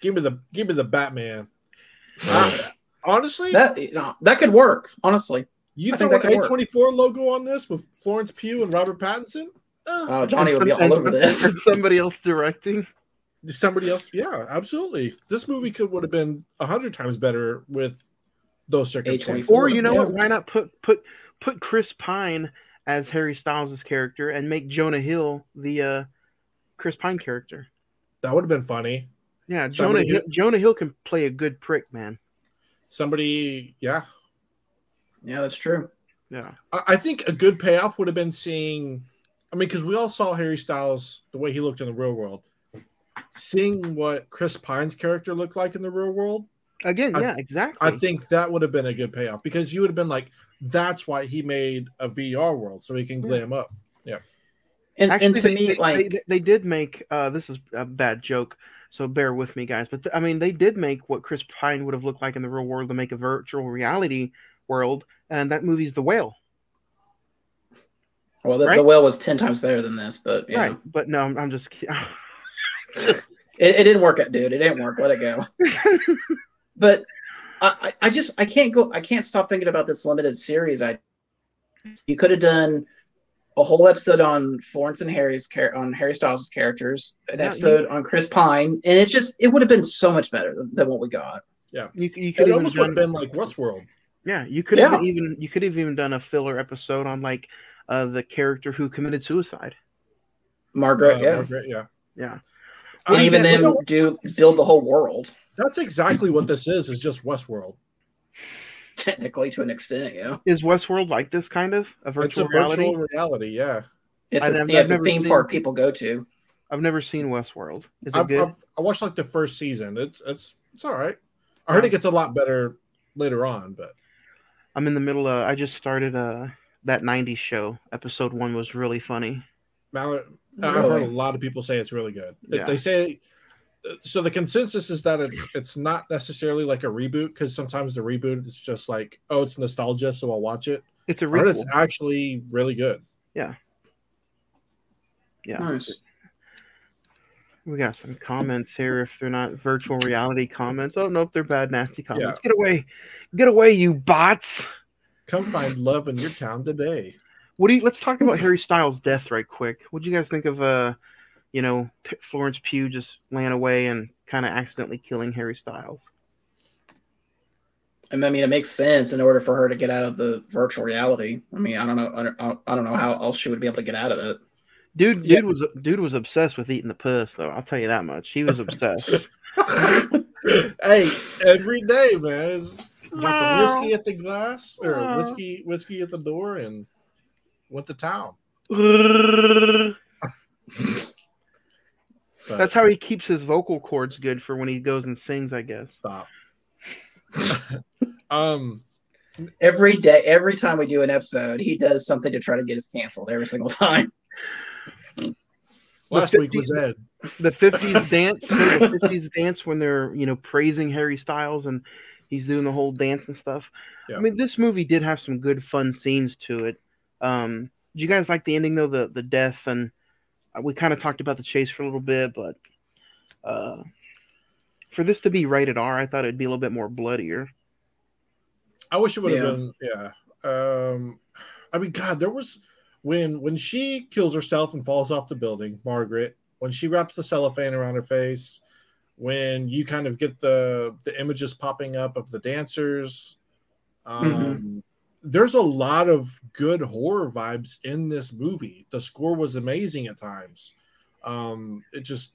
give me the give me the Batman. Uh, honestly, That you know, that could work. Honestly, you I throw think an A twenty four logo on this with Florence Pugh and Robert Pattinson? Uh, oh, Johnny And would be all over this. (laughs) and somebody else directing. Somebody else? Yeah, absolutely. This movie could would have been a hundred times better with those circumstances. A24. Or you know Yeah. what? Why not put put put Chris Pine as Harry Styles' character and make Jonah Hill the uh, Chris Pine character? That would have been funny. Yeah, Jonah Hill, Jonah Hill can play a good prick, man. Somebody, yeah. Yeah, that's true. Yeah, I, I think a good payoff would have been seeing. I mean, because we all saw Harry Styles the way he looked in the real world. Seeing what Chris Pine's character looked like in the real world, again, I- yeah, exactly. I think that would have been a good payoff because you would have been like, that's why he made a VR world so he can glam up. And, Actually, and to they, me, they, like they, they did make uh, this is a bad joke, so bear with me, guys. But th- I mean, they did make what Chris Pine would have looked like in the real world to make a virtual reality world, and that movie's The Whale, well, the, right? the whale was ten times better than this, but yeah, right? But no, I'm, I'm just kidding. (laughs) it, it didn't work, out, dude. It didn't work. Let it go. (laughs) but I, I I just I can't go. I can't stop thinking about this limited series. I you could have done a whole episode on Florence and Harry's char- on Harry Styles' characters, an Yeah, you- episode on Chris Pine, and it just it would have been so much better than, than what we got. Yeah, you you could It even almost would have been like Westworld. yeah, you could Yeah. have even you could have even done a filler episode on like uh, the character who committed suicide. Margaret, Uh, yeah, Margaret, yeah. Yeah, and I- even you then do build the whole world that's exactly what this is. Is just Westworld. technically to an extent. Yeah, is Westworld like this kind of a It's a virtual reality? virtual reality. Yeah, it's I've a, never- yeah, I've a theme seen- park people go to. I've never seen Westworld. Is it I've, good? I've, I watched like the first season. It's it's it's all right. I heard it gets a lot better later on, but I'm in the middle of. I just started uh that '90s show. Episode one was really funny. Now I've heard a lot of people say it's really good. They- Yeah. They say uh, so. The consensus is that it's it's not necessarily like a reboot because sometimes the reboot is just like oh it's nostalgia, so I'll watch it. It's a I heard requel. it's actually really good. Yeah, Nice. we got some comments here. If they're not virtual reality comments, oh no, if they're bad, nasty comments. Get away, get away, you bots. Come find love in your town today. What do you? Let's talk about Harry Styles' death right quick. What do you guys think of uh, you know, Florence Pugh just ran away and kind of accidentally killing Harry Styles? And I mean, it makes sense in order for her to get out of the virtual reality. I mean, I don't know, I don't, I don't know how else she would be able to get out of it. Dude, Yeah. dude was dude was obsessed with eating the puss, though. I'll tell you that much. He was obsessed. (laughs) hey, every day, man. It's got Wow. the whiskey at the glass or Wow. whiskey whiskey at the door and went to town. But (laughs) That's how he keeps his vocal cords good for when he goes and sings, I guess. stop. (laughs) um, Every day, every time we do an episode, he does something to try to get us canceled every single time. last week was Ed. The 50s dance, the 50s dance when they're, you know, praising Harry Styles and he's doing the whole dance and stuff. Yeah. I mean, this movie did have some good fun scenes to it. Um, did you guys like the ending though, the the death and uh, we kind of talked about the chase for a little bit, but uh, for this to be rated R, I thought it'd be a little bit more bloodier. I wish it would have Yeah. been. Yeah. Um, I mean, God, there was when when she kills herself and falls off the building. Margaret, when she wraps the cellophane around her face, when you kind of get the the images popping up of the dancers. Um, There's a lot of good horror vibes in this movie. The score was amazing at times. Um, it just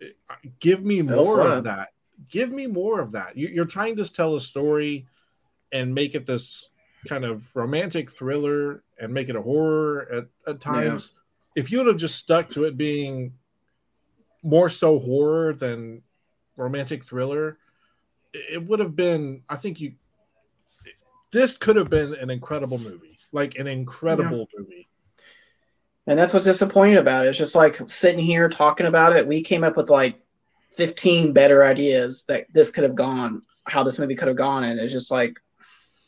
it- give me more flat. of that. Give me more of that. You, you're trying to tell a story and make it this kind of romantic thriller and make it a horror at, at times. If you would have just stuck to it being more so horror than romantic thriller, it would have been, I think you, this could have been an incredible movie, like an incredible movie. And that's what's disappointing about it. It's just like sitting here talking about it. We came up with like 15 better ideas that this could have gone, how this movie could have gone. And it's just like,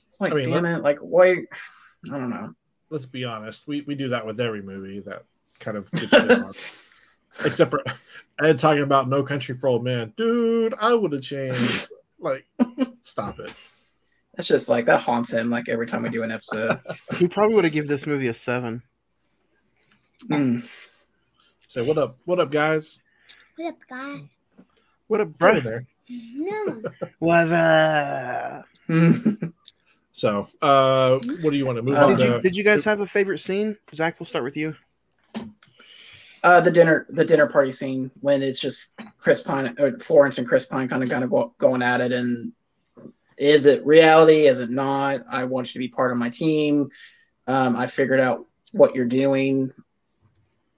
it's like, I mean, damn it. Like, why? I don't know. Let's be honest. We, we do that with every movie that kind of gets. (laughs) Except for Ed talking about No Country for Old Men. Dude, I would have changed. Like, (laughs) stop it. It's just like that haunts him like every time we do an episode. (laughs) He probably would have given this movie a seven. Mm. Say, what up? What up, guys? What up, guys? What a Over breath! there. No. (laughs) What a So, uh, what do you want to move Uh, on did you, to? did you guys have a favorite scene? Zach, we'll start with you. uh, the dinner, the dinner party scene when it's just Chris Pine or Florence and Chris Pine kind of kind of go, going at it. And is it reality? Is it not? I want you to be part of my team. Um, I figured out what you're doing.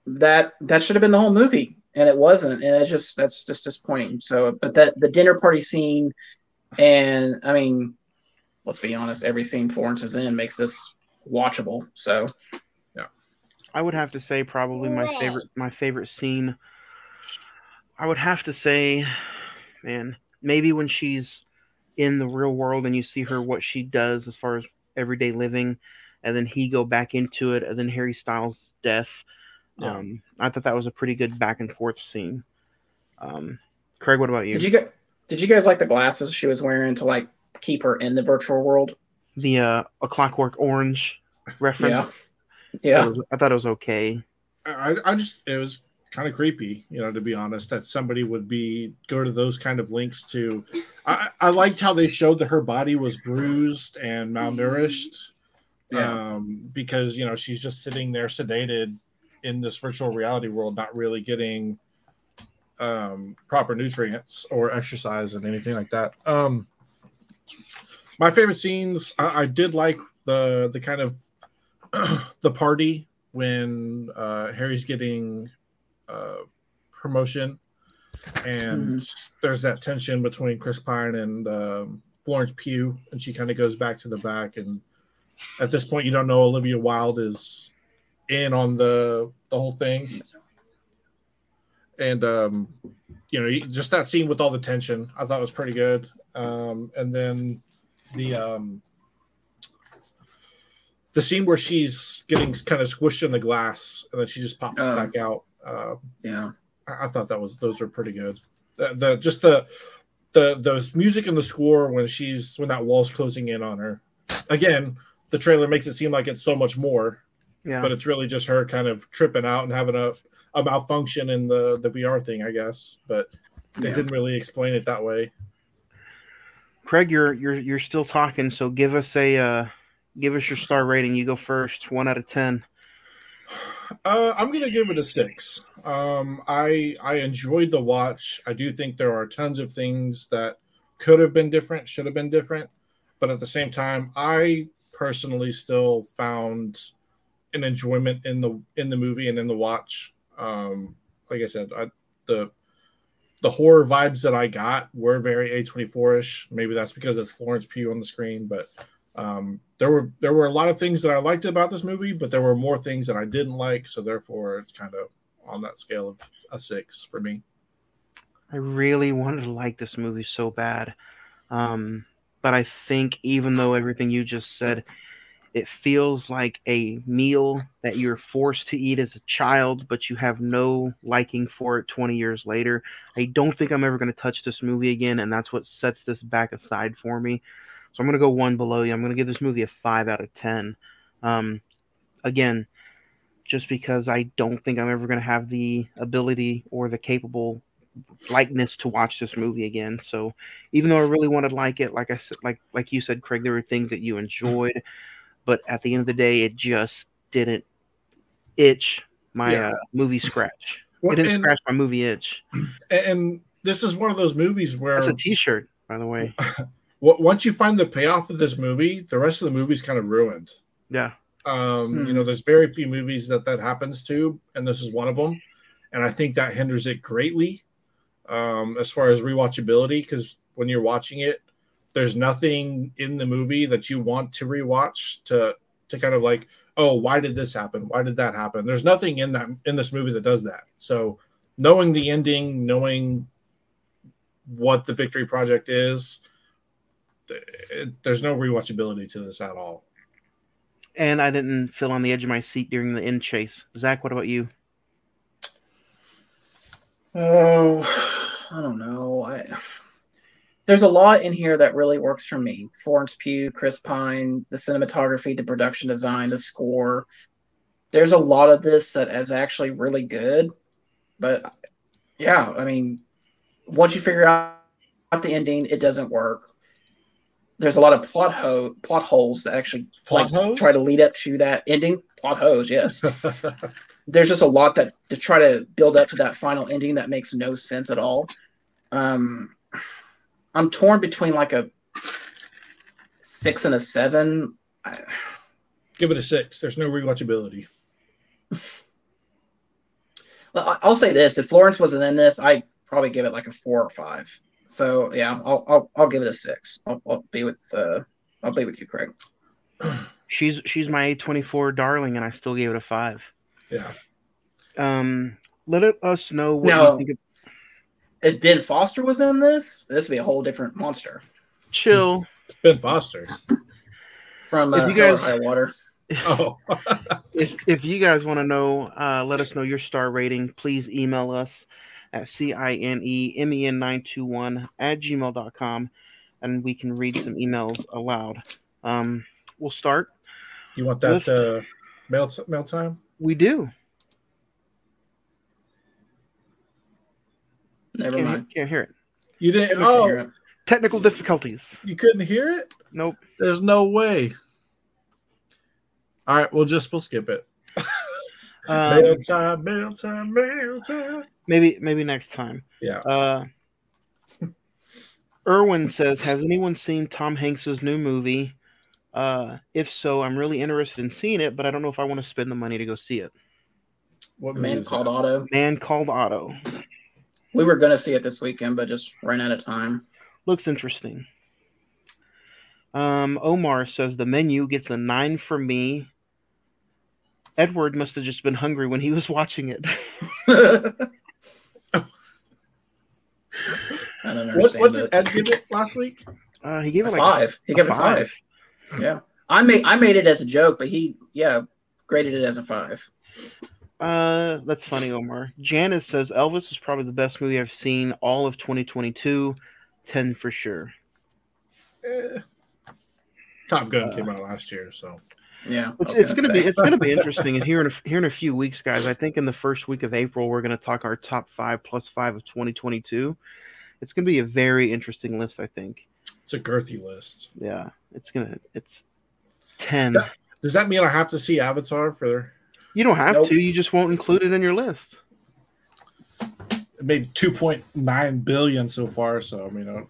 That that should have been the whole movie, and it wasn't. And it's just that's just disappointing. So, but that the dinner party scene, and I mean, let's be honest, every scene Florence is in makes this watchable. So, yeah, I would have to say probably my favorite my favorite scene. I would have to say, man, maybe when she's in the real world and you see her what she does as far as everyday living, and then he go back into it, and then Harry Styles' death. Yeah. Um, I thought that was a pretty good back and forth scene. Um, Craig, what about you? did you get? Did you guys like the glasses she was wearing to like keep her in the virtual world? the uh, a Clockwork Orange reference? I Yeah. thought it was- I thought it was okay. I, I just, it was kind of creepy, you know, to be honest, that somebody would be go to those kind of links to. I, I liked how they showed that her body was bruised and malnourished. Yeah. Um, because you know she's just sitting there sedated in this virtual reality world, not really getting um, proper nutrients or exercise and anything like that. Um, my favorite scenes, I, I did like the the kind of (clears throat) the party when uh, Harry's getting uh, promotion, and there's that tension between Chris Pine and um, Florence Pugh, and she kind of goes back to the back, and at this point, you don't know Olivia Wilde is in on the the whole thing, and um, you know, just that scene with all the tension, I thought was pretty good, um, and then the um, the scene where she's getting kind of squished in the glass and then she just pops Oh. back out. Uh, Yeah. I, I thought that was those were pretty good. The, the just the the the music and the score when she's when that wall's closing in on her. Again, the trailer makes it seem like it's so much more, Yeah. but it's really just her kind of tripping out and having a, a malfunction in the the VR thing, I guess. But they Yeah. didn't really explain it that way. Craig, you're you're you're still talking, so give us a uh, give us your star rating. You go first, one out of ten. Uh, I'm gonna give it a six. Um, I I enjoyed the watch. I do think there are tons of things that could have been different, should have been different, but at the same time, I personally still found an enjoyment in the in the movie and in the watch. Um, like I said, I, the the horror vibes that I got were very A24 ish. Maybe that's because it's Florence Pugh on the screen, but um, there were there were a lot of things that I liked about this movie, but there were more things that I didn't like. So therefore, it's kind of on that scale of a six for me. I really wanted to like this movie so bad. Um, but I think even though everything you just said, it feels like a meal that you're forced to eat as a child, but you have no liking for it 20 years later. I don't think I'm ever going to touch this movie again, and that's what sets this back aside for me. So I'm going to go one below you. I'm going to give this movie a 5 out of 10. Um, again, just because I don't think I'm ever going to have the ability or the capable likeness to watch this movie again. So even though I really wanted to like it, like I said, like like you said, Craig, there were things that you enjoyed, but at the end of the day, it just didn't itch my Yeah. uh, movie scratch. Well, it didn't and, scratch my movie itch. (clears throat) and this is one of those movies where That's a T-shirt, by the way. (laughs) w- once you find the payoff of this movie, the rest of the movie's kind of ruined. Yeah, Um, Hmm. You know, there's very few movies that that happens to, and this is one of them. And I think that hinders it greatly um, as far as rewatchability because when you're watching it, there's nothing in the movie that you want to rewatch to to kind of like, oh, why did this happen? Why did that happen? There's nothing in that in this movie that does that. So knowing the ending, knowing what the Victory Project is, it, there's no rewatchability to this at all. and I didn't feel on the edge of my seat during the end chase. Zach, what about you? Oh, I don't know. I there's a lot in here that really works for me. Florence Pugh, Chris Pine, the cinematography, the production design, the score. There's a lot of this that is actually really good. But yeah, I mean, once you figure out the ending, it doesn't work. There's a lot of plot ho- plot holes that actually Plot like holes? try to lead up to that ending. Plot holes, yes (laughs) there's just a lot that to try to build up to that final ending that makes no sense at all. Um, I'm torn between like a six and a seven. Give it a six. There's no rewatchability. (laughs) I- I'll say this: if Florence wasn't in this, I probably give it like a four or five. So yeah, I'll I'll, I'll give it a six. I'll, I'll be with uh, I'll be with you, Craig. (clears throat) She's she's my A24 darling, and I still gave it a five. Yeah. Um, let it, us know what No. you think. Of, If Ben Foster was in this, this would be a whole different monster chill. Ben Foster. from If uh, you guys- High Water. Oh, (laughs) (laughs) if if you guys want to know, uh, let us know your star rating. Please email us at c i n e m e n nine two one at gmail.com and we can read some emails aloud. Um, we'll start. you want that uh, mail mail time? We do. Never Can't, mind. can't hear it. You didn't? Never figure Oh, it. Technical difficulties. you couldn't hear it? Nope. There's no way. All right, we'll just we'll skip it. Um, mail time, mail time, mail time. maybe maybe next time. Yeah. Uh, Erwin says, "Has anyone seen Tom Hanks's new movie? Uh, if so, I'm really interested in seeing it, but I don't know if I want to spend the money to go see it." What A movie man is called that? Otto. Man called Otto We were gonna see it this weekend, but just ran out of time. looks interesting. Um, Omar says the menu gets a nine for me. Edward must have just been hungry when he was watching it. (laughs) I don't What, understand what did it. Ed give it last week? Uh, he gave A it like five. He a gave it a five. Yeah. I made I made it as a joke, but he yeah graded it as a five. Uh, that's funny, Omar. Janice says Elvis is probably the best movie I've seen all of 2022. 10 for sure. Eh. Top Gun Uh, came out last year, so Yeah. I It's, was it's gonna be it's gonna be interesting. And here in a, here in a few weeks, guys, I think in the first week of April we're gonna talk our top five plus five of 2022. It's gonna be a very interesting list. I think. it's a girthy list. Yeah, it's gonna it's 10. That- Does that mean I have to see Avatar for? You don't have Nope. to. You just won't include it in your list. It made two point nine billion so far, so I mean, I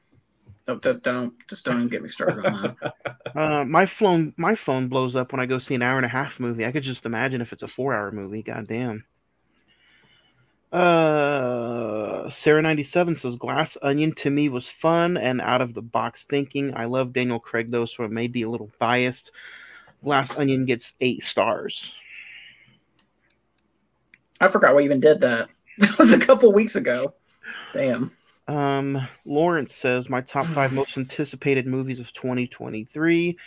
don't, Don't, don't, don't just don't even get me started on that. (laughs) Uh, my phone my phone blows up when I go see an hour and a half movie. I could just imagine if it's a four hour movie. God damn. Uh, Sarah ninety seven says Glass Onion to me was fun and out of the box thinking. I love Daniel Craig though, so it may be a little biased. Glass Onion gets eight stars. I forgot we even did that. (laughs) That was a couple weeks ago. Damn. Um, Lawrence says my top five most anticipated movies of 2023.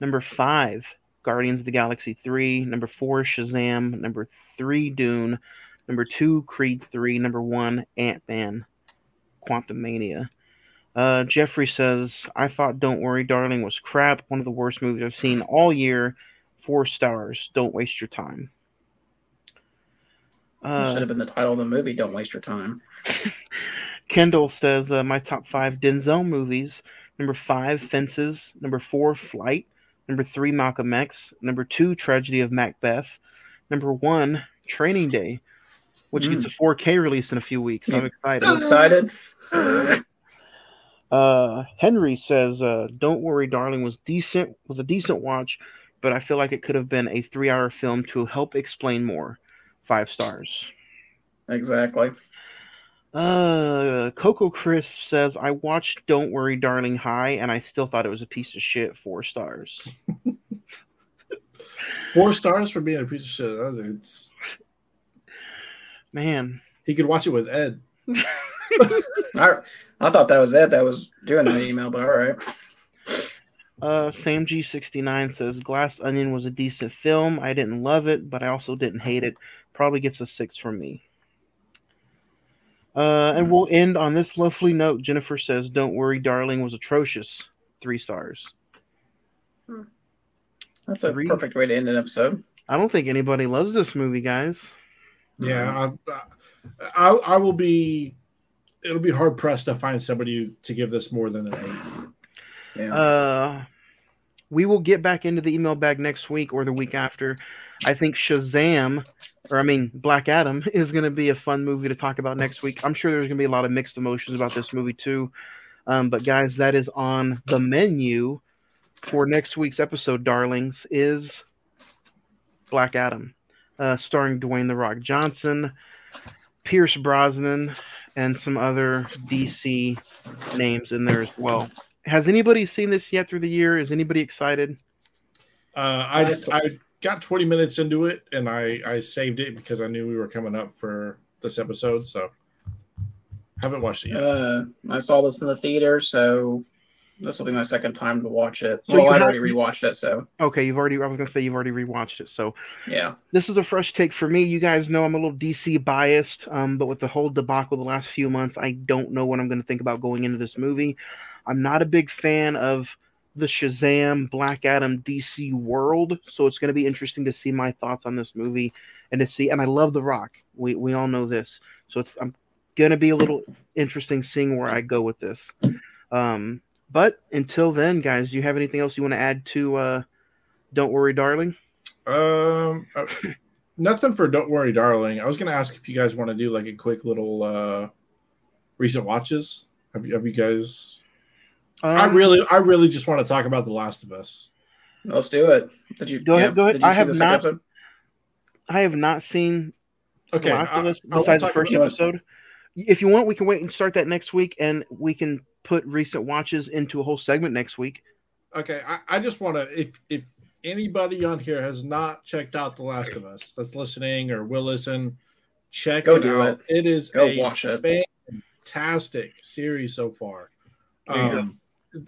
Number five, Guardians of the Galaxy 3. Number four, Shazam. Number three, Dune. Number two, Creed 3. Number one, Ant Man, Quantumania. Uh, Jeffrey says, I thought Don't Worry, Darling was crap. One of the worst movies I've seen all year. Four stars. Don't waste your time. That should Uh, have been the title of the movie. Don't waste your time. (laughs) Kendall says uh, my top five Denzel movies. Number five, Fences. Number four, Flight. Number three, Malcolm X. Number two, Tragedy of Macbeth. Number one, Training Day, which Mm. gets a 4K release in a few weeks. I'm excited. I'm excited? Uh, Henry says, uh, "Don't worry, darling." Was decent. Was a decent watch, but I feel like it could have been a three-hour film to help explain more. Five stars. exactly. Uh, Coco Crisp says, I watched Don't Worry, Darling High, and I still thought it was a piece of shit. Four stars. (laughs) Four stars for being a piece of shit. It's Man. he could watch it with Ed. (laughs) I, I thought that was it. That was doing that email, but all right. Uh, Sam G69 says, Glass Onion was a decent film. I didn't love it, but I also didn't hate it. Probably gets a six from me. Uh, and we'll end on this lovely note. Jennifer says, Don't worry, darling was atrocious. Three stars. That's a Three. perfect way to end an episode. I don't think anybody loves this movie, guys. Yeah, I, I, I will be. It'll be hard pressed to find somebody to give this more than an eight. Yeah. Uh, we will get back into the email bag next week or the week after. I think Shazam, or I mean Black Adam, (laughs) is going to be a fun movie to talk about next week. I'm sure there's going to be a lot of mixed emotions about this movie too. Um, but guys, that is on the menu for next week's episode, darlings. Is Black Adam, uh, starring Dwayne the Rock Johnson, Pierce Brosnan, and some other DC names in there as well. Has anybody seen this yet through the year? Is anybody excited? Uh, I Nice. I got 20 minutes into it and I I saved it because I knew we were coming up for this episode. So haven't watched it yet. Uh, I saw this in the theater, so this will be my second time to watch it. So well, I'd have- already rewatched it, so Okay, you've already. I was gonna say you've already rewatched it, so yeah. this is a fresh take for me. You guys know I'm a little DC biased, um, but with the whole debacle the last few months, I don't know what I'm going to think about going into this movie. I'm not a big fan of the Shazam Black Adam DC world, so it's going to be interesting to see my thoughts on this movie and to see. And I love The Rock. We we all know this, so it's I'm going to be a little interesting seeing where I go with this. Um, but until then, guys, do you have anything else you want to add to? Uh, Don't worry, darling. Um, uh, (laughs) nothing for Don't Worry, Darling. I was going to ask if you guys want to do like a quick little uh recent watches. Have you, have you guys? I Um, really, I really just want to talk about The Last of Us. Let's do it. Did you Go ahead, go ahead. Did you I see have the not- episode? I have not seen Okay, The Last of Us besides the first about- episode. If you want, we can wait and start that next week, and we can put recent watches into a whole segment next week. Okay, I, I just want to if if anybody on here has not checked out The Last of Us that's listening or will listen, check Go it do out. it. It is Go a watch it. fantastic series so far. There you. Um,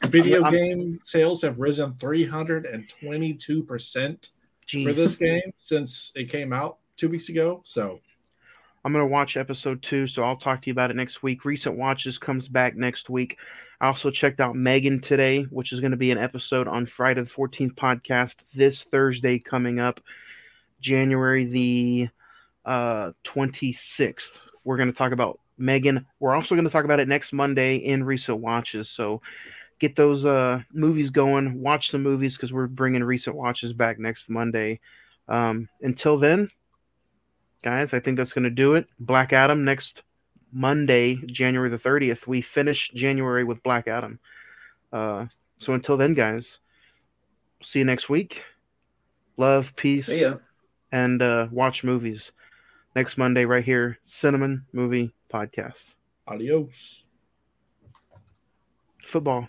video I'm- game sales have risen 322% Jeez. for this game since it came out two weeks ago. So I'm gonna watch episode two, so I'll talk to you about it next week. Recent watches comes back next week. I also checked out Megan today, which is going to be an episode on Friday the 14th podcast this Thursday coming up, January the uh, 26th. We're going to talk about Megan. We're also going to talk about it next Monday in recent watches. So get those uh, movies going. Watch the movies because we're bringing recent watches back next Monday. Um, until then, guys, I think that's going to do it. Black Adam next Monday, January the 30th. We finish January with Black Adam. Uh, so until then, guys, see you next week. Love, peace, and uh, watch movies. next Monday right here, Cine-Men Movie Podcast. Adios. Football